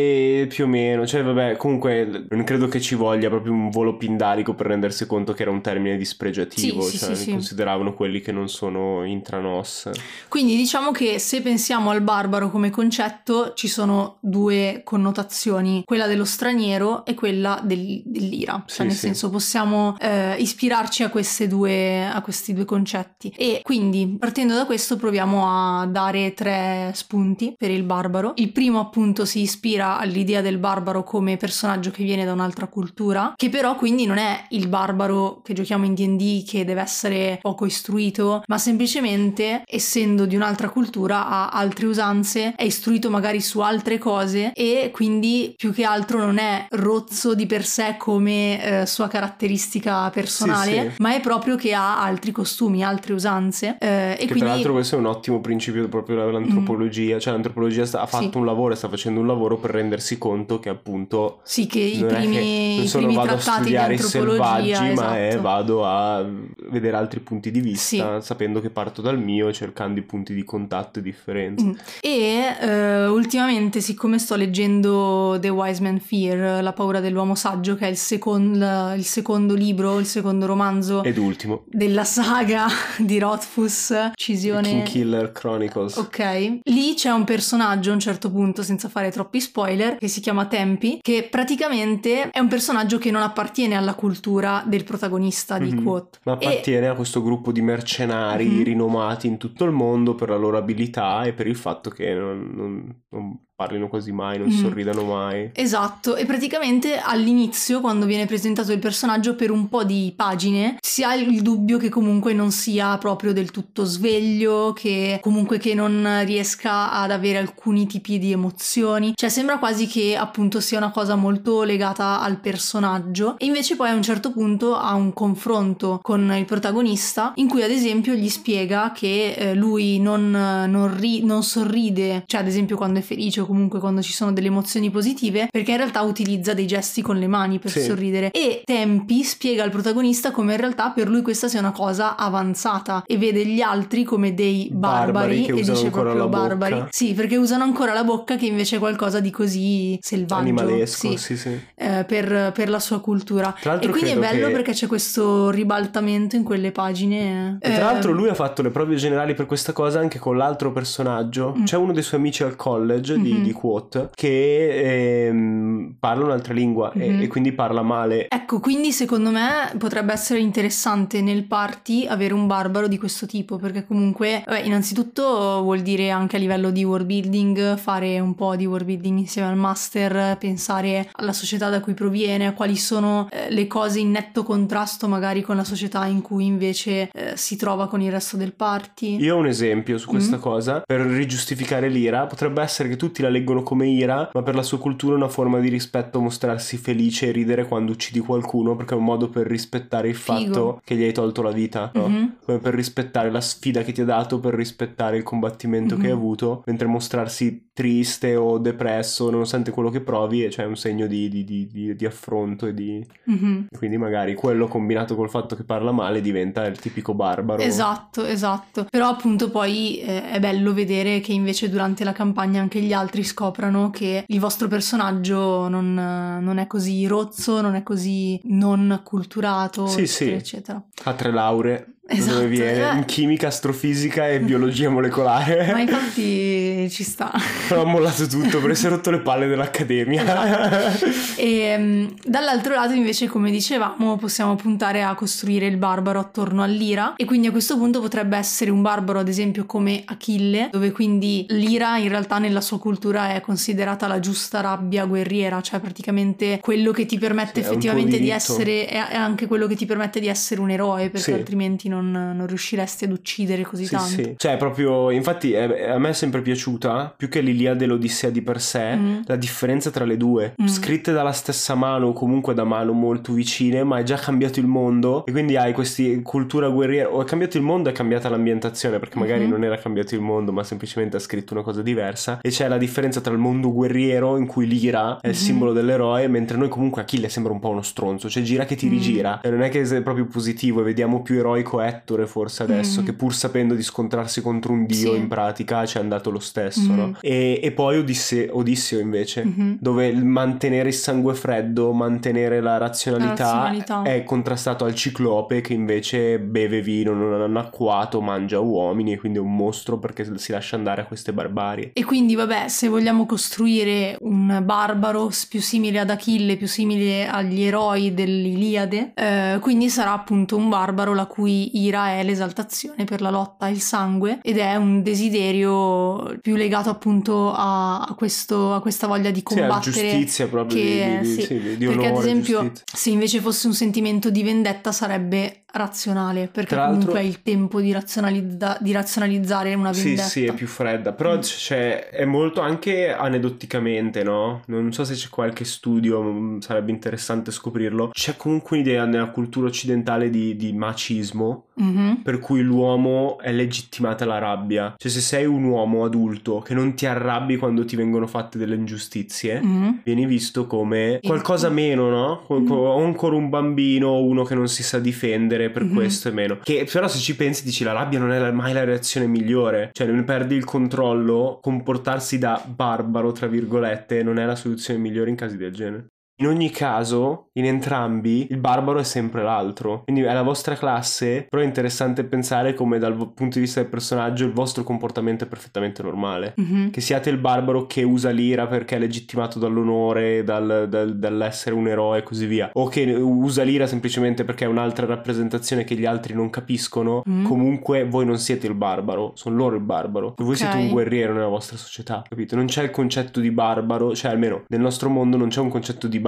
più o meno, cioè vabbè, comunque non credo che ci voglia proprio un volo pindarico per rendersi conto che era un termine dispregiativo, Sì, cioè sì, sì. consideravano quelli che non sono intranos. Quindi diciamo che se pensiamo al barbaro come concetto ci sono due connotazioni, quella dello straniero e quella del- dell'ira, cioè Sì, nel senso possiamo eh, ispirarci a, queste due, a questi due concetti. E quindi partendo da questo proviamo a dare tre spunti per il barbaro. Il primo appunto si ispira all'idea del barbaro come personaggio che viene da un'altra cultura, che però quindi non è il barbaro che giochiamo in D&D che deve essere poco istruito, ma semplicemente essendo di un'altra cultura ha altre usanze, è istruito magari su altre cose e quindi più che altro non è rozzo di per sé come eh, sua caratteristica personale, Sì, sì. ma è proprio che ha altri costumi, altre usanze eh, e Che quindi tra l'altro questo è un ottimo principio proprio dell'antropologia, cioè l'antropologia sta- ha fatto Mm. Sì. un lavoro sta facendo un lavoro per rendersi conto che appunto sì che i primi, che i non solo primi vado a trattati di studiare i selvaggi, ma è esatto. vado a vedere altri punti di vista, sapendo che parto dal mio, cercando i punti di contatto e differenze. Mm. E eh, ultimamente, siccome sto leggendo The Wise Man Fear, La paura dell'uomo saggio, che è il, secon- il secondo libro, il secondo romanzo Ed ultimo, della saga di Rothfuss, King Cisione. Killer Chronicles. Ok, lì c'è un personaggio a un certo punto, senza fare troppi spoiler, che si chiama Tempi, che praticamente è un personaggio che non appartiene alla cultura del protagonista di Mhm. Quote. Ma E- appartiene a questo gruppo di mercenari Mhm. rinomati in tutto il mondo per la loro abilità e per il fatto che non, non- non parlino quasi mai, non Mhm. sorridano mai. Esatto, e praticamente all'inizio, quando viene presentato il personaggio, per un po' di pagine si ha il dubbio che comunque non sia proprio del tutto sveglio, che comunque che non riesca ad avere alcuni tipi di emozioni. Cioè sembra quasi che appunto sia una cosa molto legata al personaggio. E invece poi a un certo punto ha un confronto con il protagonista in cui ad esempio gli spiega che eh, lui non, non ri- non sorride, cioè ad esempio quando è felice o comunque quando ci sono delle emozioni positive, perché in realtà utilizza dei gesti con le mani per Sì. sorridere. E Tempi spiega al protagonista come in realtà per lui questa sia una cosa avanzata e vede gli altri come dei barbari, Barbari che e dice proprio barbari. bocca. Sì, perché usano ancora la bocca che invece è qualcosa di così selvaggio. Animalesco, sì, sì, sì. eh, per, per la sua cultura. E quindi è bello che- perché c'è questo ribaltamento in quelle pagine. E tra Eh, l'altro lui ha fatto le prove generali per questa cosa anche con l'altro personaggio. Mm. C'è uno dei suoi amici al college di, Mhm. di Quote che ehm, parla un'altra lingua e- Mhm. e, quindi parla male. Ecco, quindi secondo me potrebbe essere interessante nel party avere un barbaro di questo tipo, perché comunque, vabbè, innanzitutto vuol dire anche a livello di world building, fare un po' di world building insieme al master, pensare alla società da cui proviene, quali sono eh, le cose in netto contrasto magari con la società in cui invece eh, si trova con il resto del party. Io ho un esempio su questa Mm. cosa per rigiustificare l'ira. Potrebbe essere che tutti la la leggono come ira, ma per la sua cultura è una forma di rispetto mostrarsi felice e ridere quando uccidi qualcuno perché è un modo per rispettare il Figo. fatto che gli hai tolto la vita, no? Mhm. Come per rispettare la sfida che ti ha dato, per rispettare il combattimento che hai Mhm. avuto, mentre mostrarsi triste o depresso, nonostante quello che provi, è cioè un segno di, di- di- di- affronto e di... Mhm. Quindi magari quello combinato col fatto che parla male diventa il tipico barbaro. Esatto, esatto. Però appunto poi eh, è bello vedere che invece durante la campagna anche gli altri scoprano che il vostro personaggio non, non è così rozzo, non è così non culturato, Sì, eccetera, sì. eccetera. Ha tre lauree. Esatto, Dove viene? eh. In chimica, astrofisica e biologia molecolare. Ma infatti ci sta. Ha mollato tutto perché si è rotto le palle dell'accademia. E mm, dall'altro lato invece, come dicevamo, possiamo puntare a costruire il barbaro attorno all'ira e quindi a questo punto potrebbe essere un barbaro ad esempio come Achille, dove quindi l'ira in realtà nella sua cultura è considerata la giusta rabbia guerriera, cioè praticamente quello che ti permette Sì, effettivamente di diritto. essere, è è anche quello che ti permette di essere un eroe, perché Sì. altrimenti non, non riusciresti ad uccidere così Sì, tanto. sì. Cioè, proprio, infatti, è- a me è sempre piaciuta, più che l'Iliade e l'Odissea di per sé, Mm. la differenza tra le due. Mm. Scritte dalla stessa mano o comunque da mano molto vicine, ma è già cambiato il mondo. E quindi hai questi cultura guerriera. O è cambiato il mondo, è cambiata l'ambientazione, perché magari Mhm. non era cambiato il mondo, ma semplicemente ha scritto una cosa diversa. E c'è la differenza tra il mondo guerriero, in cui l'ira è il Mhm. simbolo dell'eroe, mentre noi comunque Achille sembra un po' uno stronzo. Cioè, gira che ti Mm. rigira. E non è che è proprio positivo, e vediamo più eroico Ettore forse adesso, Mm. che pur sapendo di scontrarsi contro un dio Sì. in pratica ci è andato lo stesso, Mhm. no? E, e poi Odisse- Odisseo invece, Mhm. dove mantenere il sangue freddo, mantenere la razionalità, La razionalità. è contrastato al ciclope che invece beve vino non annacquato, mangia uomini e quindi è un mostro perché si lascia andare a queste barbarie. E quindi, vabbè, se vogliamo costruire un barbaro più simile ad Achille, più simile agli eroi dell'Iliade, eh, quindi sarà appunto un barbaro la cui ira è l'esaltazione per la lotta e il sangue ed è un desiderio più legato appunto a, questo, a questa voglia di Sì, è combattere. giustizia proprio che- di, di- sì, sì, di- di perché ad esempio giustizia. se invece fosse un sentimento di vendetta sarebbe razionale perché Tra l'altro- comunque hai il tempo di, razionalizza- di razionalizzare una Sì, vendetta. sì, è più fredda, però Mm. c'è, è molto anche aneddoticamente, no? Non so se c'è qualche studio, mm, sarebbe interessante scoprirlo. C'è comunque un'idea nella cultura occidentale di, di macismo, Mhm. per cui l'uomo è legittimata la rabbia. Cioè se sei un uomo adulto che non ti arrabbi quando ti vengono fatte delle ingiustizie, Mhm. vieni visto come qualcosa meno, no? Mm. co- O ancora un bambino, uno che non si sa difendere, per Mhm. questo è meno. Che però se ci pensi dici la rabbia non è mai la reazione migliore, cioè non perdi il controllo, comportarsi da barbaro, tra virgolette, non è la soluzione migliore in casi del genere. In ogni caso, in entrambi, il barbaro è sempre l'altro. Quindi è la vostra classe, però è interessante pensare come dal punto di vista del personaggio il vostro comportamento è perfettamente normale. Mhm. Che siate il barbaro che usa l'ira perché è legittimato dall'onore, dal- dal- dall'essere un eroe e così via. O che usa l'ira semplicemente perché è un'altra rappresentazione che gli altri non capiscono. Mm. Comunque voi non siete il barbaro, sono loro il barbaro. E voi siete un guerriero nella vostra società, capito? Non c'è il concetto di barbaro, cioè almeno nel nostro mondo non c'è un concetto di barbaro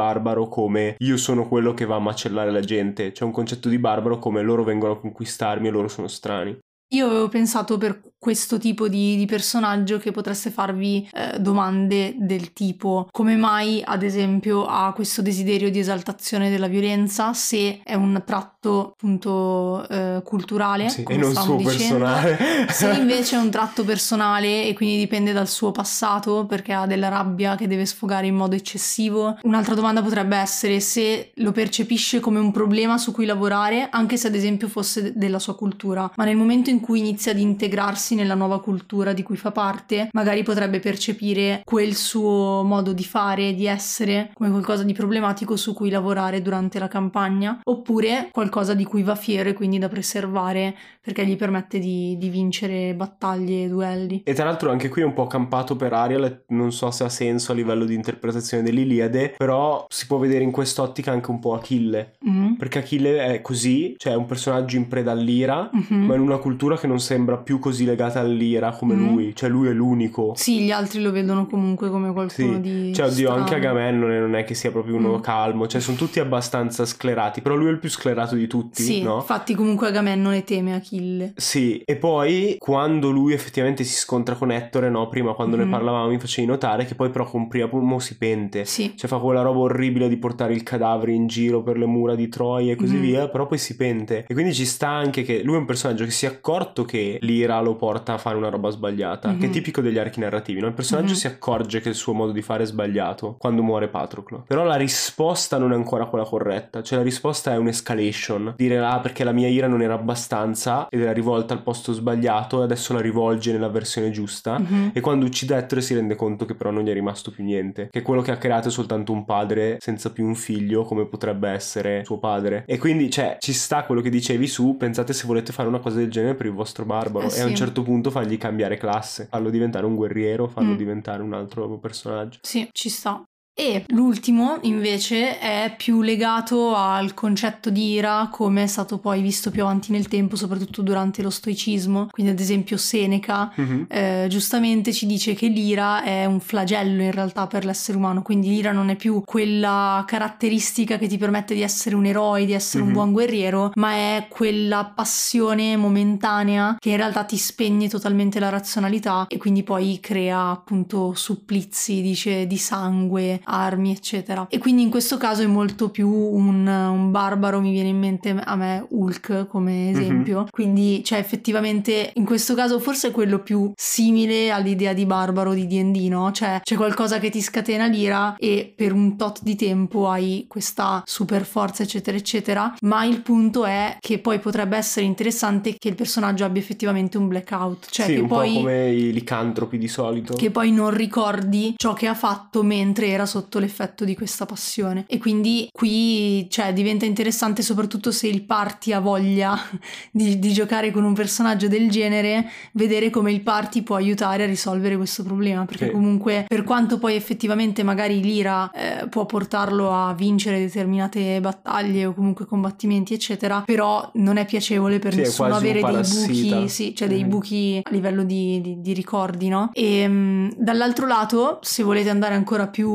come io sono quello che va a macellare la gente. C'è un concetto di barbaro come loro vengono a conquistarmi e loro sono strani. Io avevo pensato per questo tipo di, di personaggio che potreste farvi eh, domande del tipo come mai ad esempio ha questo desiderio di esaltazione della violenza se è un tratto appunto eh, culturale Sì, come e non suo dicendo. personale. Se invece è un tratto personale e quindi dipende dal suo passato perché ha della rabbia che deve sfogare in modo eccessivo. Un'altra domanda potrebbe essere se lo percepisce come un problema su cui lavorare, anche se ad esempio fosse de- della sua cultura, ma nel momento in cui inizia ad integrarsi nella nuova cultura di cui fa parte, magari potrebbe percepire quel suo modo di fare, di essere, come qualcosa di problematico su cui lavorare durante la campagna, oppure qualcosa di cui va fiero e quindi da preservare perché gli permette di, di vincere battaglie e duelli. E tra l'altro anche qui è un po' campato per Ariel, non so se ha senso a livello di interpretazione dell'Iliade, però si può vedere in quest'ottica anche un po' Achille, Mhm. perché Achille è così, cioè è un personaggio in preda all'ira, Mhm. ma in una cultura che non sembra più così legata legata all'ira come Mm. lui, cioè lui è l'unico. Sì, gli altri lo vedono comunque come qualcuno Sì, di cioè oddio anche strano. Agamennone non è che sia proprio uno Mm. calmo, cioè sono tutti abbastanza sclerati, però lui è il più sclerato di tutti, Sì, no? infatti comunque Agamennone teme Achille. Sì, e poi quando lui effettivamente si scontra con Ettore, no? Prima quando ne Mhm. parlavamo mi facevi notare che poi però con Priapo si pente. Sì. Cioè fa quella roba orribile di portare il cadavere in giro per le mura di Troia e così Mhm. via, però poi si pente. E quindi ci sta anche che lui è un personaggio che si è accorto che l'ira lo porta a fare una roba sbagliata, che è Mhm. tipico degli archi narrativi, no? Il personaggio Mhm. si accorge che il suo modo di fare è sbagliato quando muore Patroclo. Però la risposta non è ancora quella corretta, cioè la risposta è un'escalation. Dire ah perché la mia ira non era abbastanza ed era rivolta al posto sbagliato e adesso la rivolge nella versione giusta. Mhm. E quando uccide Ettore si rende conto che però non gli è rimasto più niente. Che quello che ha creato è soltanto un padre senza più un figlio, come potrebbe essere suo padre. E quindi, cioè, ci sta quello che dicevi su. Pensate se volete fare una cosa del genere per il vostro barbaro. Eh E a un sì. Certo punto fargli cambiare classe, farlo diventare un guerriero, farlo Mm. diventare un altro personaggio. Sì, ci sta. E l'ultimo invece è più legato al concetto di ira come è stato poi visto più avanti nel tempo, soprattutto durante lo stoicismo. Quindi ad esempio Seneca Mhm. eh, giustamente ci dice che l'ira è un flagello in realtà per l'essere umano, quindi l'ira non è più quella caratteristica che ti permette di essere un eroe, di essere Mhm. un buon guerriero, ma è quella passione momentanea che in realtà ti spegne totalmente la razionalità e quindi poi crea appunto supplizi, dice, di sangue, armi, eccetera. E quindi in questo caso è molto più un, un barbaro, mi viene in mente a me Hulk come esempio, quindi cioè effettivamente in questo caso forse è quello più simile all'idea di barbaro di D&D, no? Cioè c'è qualcosa che ti scatena l'ira e per un tot di tempo hai questa super forza eccetera eccetera, ma il punto è che poi potrebbe essere interessante che il personaggio abbia effettivamente un blackout, cioè sì, che un poi po' come i licantropi di solito. che poi non ricordi ciò che ha fatto mentre era sotto l'effetto di questa passione. E quindi qui cioè, diventa interessante soprattutto se il party ha voglia di, di giocare con un personaggio del genere, vedere come il party può aiutare a risolvere questo problema. Perché Sì. comunque, per quanto poi effettivamente magari l'ira eh, può portarlo a vincere determinate battaglie o comunque combattimenti, eccetera, però non è piacevole per Sì, nessuno avere dei buchi, sì, cioè dei Mhm. buchi a livello di, di- di ricordi, no? E mh, dall'altro lato, se volete andare ancora più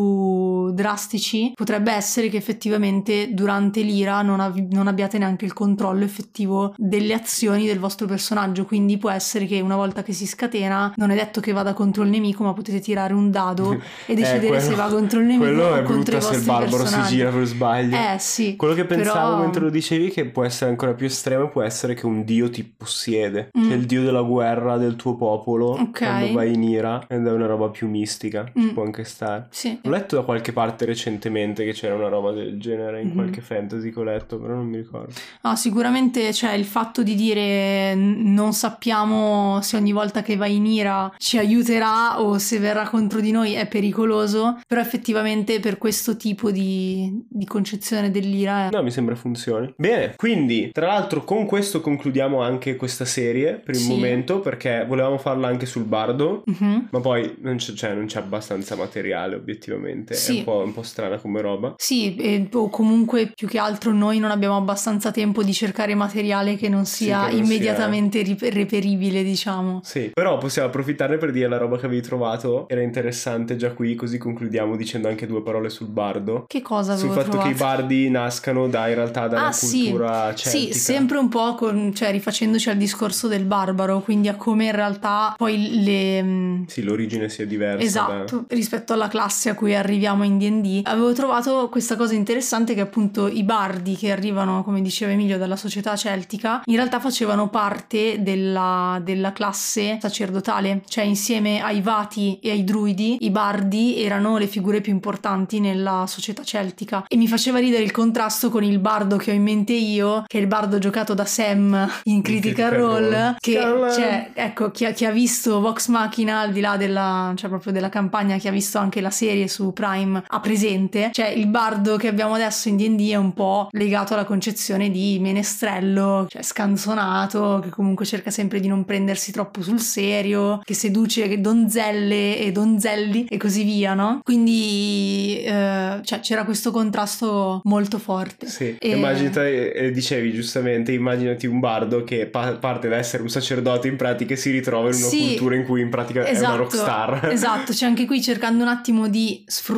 drastici, potrebbe essere che effettivamente durante l'ira non, av- non abbiate neanche il controllo effettivo delle azioni del vostro personaggio, quindi può essere che una volta che si scatena, non è detto che vada contro il nemico, ma potete tirare un dado e decidere Eh, quello- se va contro il nemico Quello o è contro brutto se il barbaro si personaggi. gira per sbaglio. Eh sì. Quello che pensavo Però- mentre lo dicevi che può essere ancora più estremo può essere che un dio ti possiede, Mm. cioè il dio della guerra del tuo popolo Ok. quando vai in ira ed è una roba più mistica, ci Mm. può anche stare. Sì. Ho letto da qualche parte recentemente che c'era una roba del genere in Mhm. qualche fantasy che ho letto, però non mi ricordo. No, sicuramente c'è il fatto di dire non sappiamo se ogni volta che va in ira ci aiuterà o se verrà contro di noi è pericoloso, però effettivamente per questo tipo di, di concezione dell'ira è... No, mi sembra funzioni. Bene, quindi tra l'altro con questo concludiamo anche questa serie per il Sì. momento perché volevamo farla anche sul bardo. Mhm. Ma poi non c'è, cioè, non c'è abbastanza materiale, obiettivamente. È Sì. un po', un po' strana come roba. Sì, e- o comunque più che altro noi non abbiamo abbastanza tempo di cercare materiale che non Sì, sia che non immediatamente rip- reperibile, diciamo. Sì, però possiamo approfittarne per dire la roba che avevi trovato. Era interessante già qui, così concludiamo dicendo anche due parole sul bardo. Che cosa Sul fatto che i trovato? bardi nascano da, in realtà dalla Ah, sì. cultura celtica. Sì, sempre un po' con, cioè, rifacendoci al discorso del barbaro, quindi a come in realtà poi le... mm, Sì, l'origine sia diversa. Esatto, rispetto alla classe a cui arriviamo in D&D. Avevo trovato questa cosa interessante che appunto i bardi che arrivano, come diceva Emilio, dalla società celtica, in realtà facevano parte della, della classe sacerdotale, cioè insieme ai vati e ai druidi, i bardi erano le figure più importanti nella società celtica. E mi faceva ridere il contrasto con il bardo che ho in mente io, che è il bardo giocato da Sam in Critical, Critical Role, Role. che cioè, ecco, chi ha, chi ha visto Vox Machina, al di là della, cioè proprio della campagna, chi ha visto anche la serie su Prime Prime ha presente, cioè il bardo che abbiamo adesso in D&D è un po' legato alla concezione di menestrello, cioè scanzonato, che comunque cerca sempre di non prendersi troppo sul serio, che seduce donzelle e donzelli e così via, no? Quindi eh, cioè, c'era questo contrasto molto forte. Sì, E- immaginati, eh, dicevi giustamente, immaginati un bardo che pa- parte da essere un sacerdote in pratica e si ritrova in una Sì. cultura in cui in pratica è Esatto, una rockstar. esatto, cioè anche qui cercando un attimo di sfruttare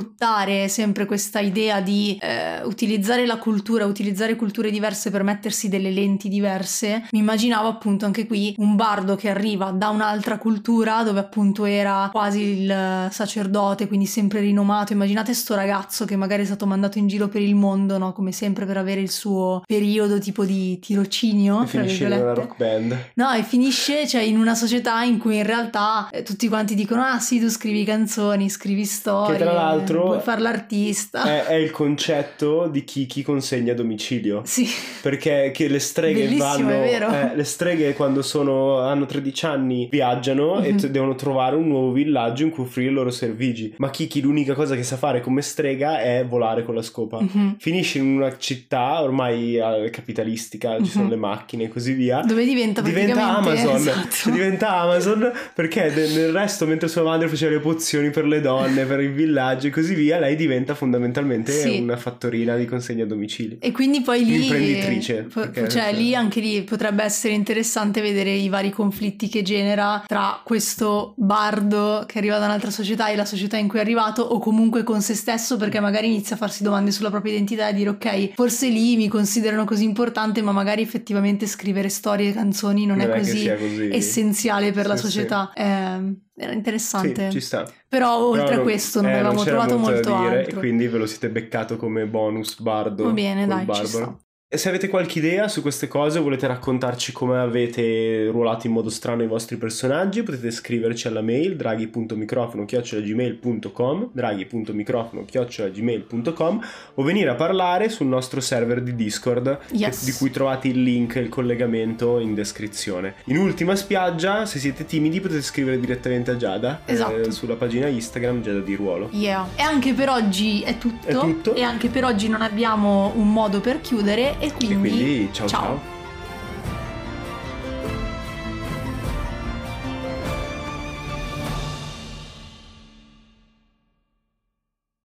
sempre questa idea di eh, utilizzare la cultura, utilizzare culture diverse per mettersi delle lenti diverse, mi immaginavo appunto anche qui un bardo che arriva da un'altra cultura dove appunto era quasi il sacerdote, quindi sempre rinomato. Immaginate sto ragazzo che magari è stato mandato in giro per il mondo, no? Come sempre per avere il suo periodo tipo di tirocinio, E finisce in una rock band. No, e finisce cioè, in una società in cui in realtà eh, tutti quanti dicono: Ah, sì, tu scrivi canzoni, scrivi storie. Che tra l'altro Puoi fare l'artista. È, è il concetto di chi, chi consegna a domicilio. Sì, Perché che le streghe Bellissimo, vanno. eh, le streghe quando sono, hanno 13 anni viaggiano e Mhm. t- devono trovare un nuovo villaggio in cui offrire i loro servigi. Ma Kiki l'unica cosa che sa fare come strega è volare con la scopa. Mhm. Finisce in una città ormai eh, capitalistica, ci sono Mhm. le macchine e così via. dove diventa Diventa Amazon, esatto. Cioè, diventa Amazon perché nel resto mentre sua madre faceva le pozioni per le donne, per il villaggio e così via, lei diventa fondamentalmente Sì. una fattorina di consegna a domicilio. E quindi poi lì, Imprenditrice, po- perché- cioè lì anche lì potrebbe essere interessante vedere i vari conflitti che genera tra questo bardo che arriva da un'altra società e la società in cui è arrivato o comunque con se stesso perché magari inizia a farsi domande sulla propria identità e dire ok, forse lì mi considerano così importante ma magari effettivamente scrivere storie e canzoni non, è che così così. essenziale per la Sì, sì. società. Eh, era interessante. Sì, ci sta. Però oltre Però a non- questo non eh, avevamo c'era trovato molto molto dire altro. E quindi ve lo siete beccato come bonus bardo. Va bene, dai, barbaro. E se avete qualche idea su queste cose, volete raccontarci come avete ruolato in modo strano i vostri personaggi, potete scriverci alla mail draghi.microfono-gmail.com draghi.microfono-gmail.com o venire a parlare sul nostro server di Discord Yes. di cui trovate il link e il collegamento in descrizione. In ultima spiaggia, se siete timidi potete scrivere direttamente a Giada eh, Esatto. sulla pagina Instagram Giada di Ruolo. Yeah. E anche per oggi è tutto. È tutto. E anche per oggi non abbiamo un modo per chiudere. E quindi, E quindi ciao ciao.